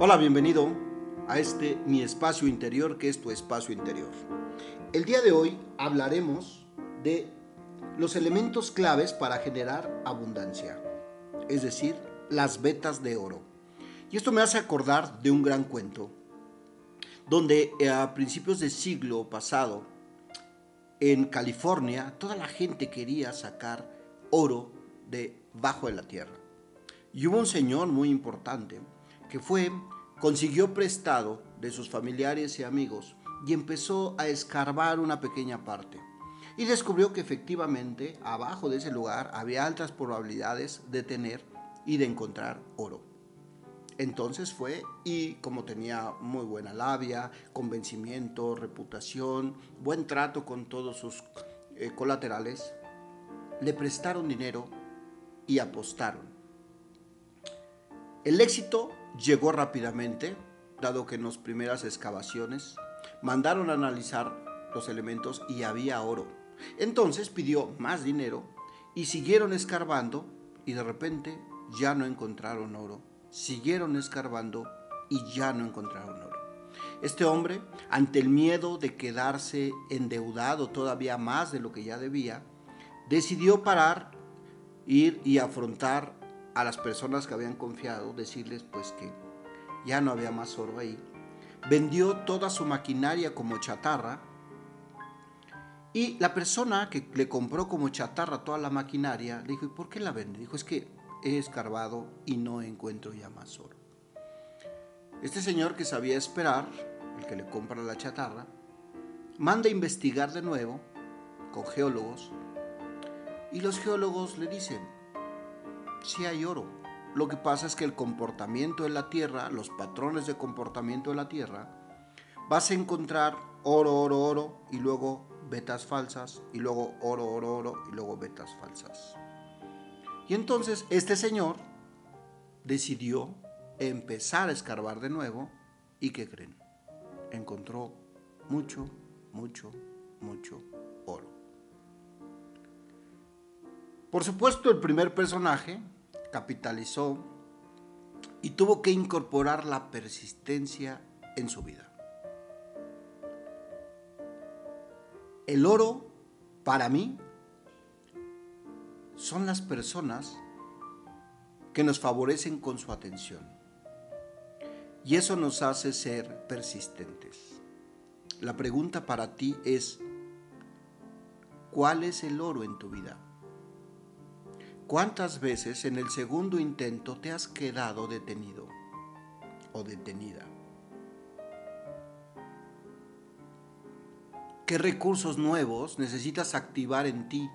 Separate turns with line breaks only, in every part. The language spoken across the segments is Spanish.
Hola, bienvenido a este mi espacio interior que es tu espacio interior. El día de hoy hablaremos de los elementos claves para generar abundancia, es decir, las vetas de oro. Y esto me hace acordar de un gran cuento, donde eh, a principios del siglo pasado, en California, toda la gente quería sacar oro de bajo de la tierra. Y hubo un señor muy importante que fue, consiguió prestado de sus familiares y amigos y empezó a escarbar una pequeña parte. Y descubrió que efectivamente abajo de ese lugar había altas probabilidades de tener y de encontrar oro. Entonces fue y como tenía muy buena labia, convencimiento, reputación, buen trato con todos sus eh, colaterales, le prestaron dinero y apostaron. El éxito llegó rápidamente, dado que en las primeras excavaciones mandaron a analizar los elementos y había oro. Entonces pidió más dinero y siguieron escarbando y de repente ya no encontraron oro. Siguieron escarbando y ya no encontraron oro. Este hombre, ante el miedo de quedarse endeudado todavía más de lo que ya debía, decidió parar, ir y afrontar a las personas que habían confiado, decirles pues que ya no había más oro ahí. Vendió toda su maquinaria como chatarra y la persona que le compró como chatarra toda la maquinaria le dijo, ¿y por qué la vende? Dijo, es que he escarbado y no encuentro ya más oro. Este señor que sabía esperar, el que le compra la chatarra, manda a investigar de nuevo con geólogos y los geólogos le dicen, sí hay oro. Lo que pasa es que el comportamiento de la Tierra, los patrones de comportamiento de la Tierra, vas a encontrar oro, oro, oro y luego vetas falsas y luego oro, oro, oro y luego vetas falsas. Y entonces este señor decidió empezar a escarbar de nuevo y ¿qué creen? Encontró mucho, mucho, mucho oro. Por supuesto, el primer personaje capitalizó y tuvo que incorporar la persistencia en su vida. El oro, para mí, son las personas que nos favorecen con su atención. Y eso nos hace ser persistentes. La pregunta para ti es, ¿cuál es el oro en tu vida? ¿Cuántas veces en el segundo intento te has quedado detenido o detenida? ¿Qué recursos nuevos necesitas activar en ti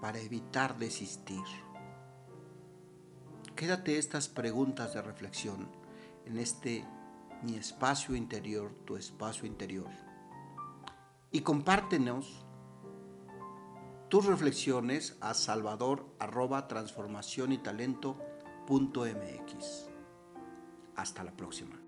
para evitar desistir? Quédate estas preguntas de reflexión en este mi espacio interior, tu espacio interior. Y compártenos tus reflexiones a salvador arroba transformación y talento Hasta la próxima.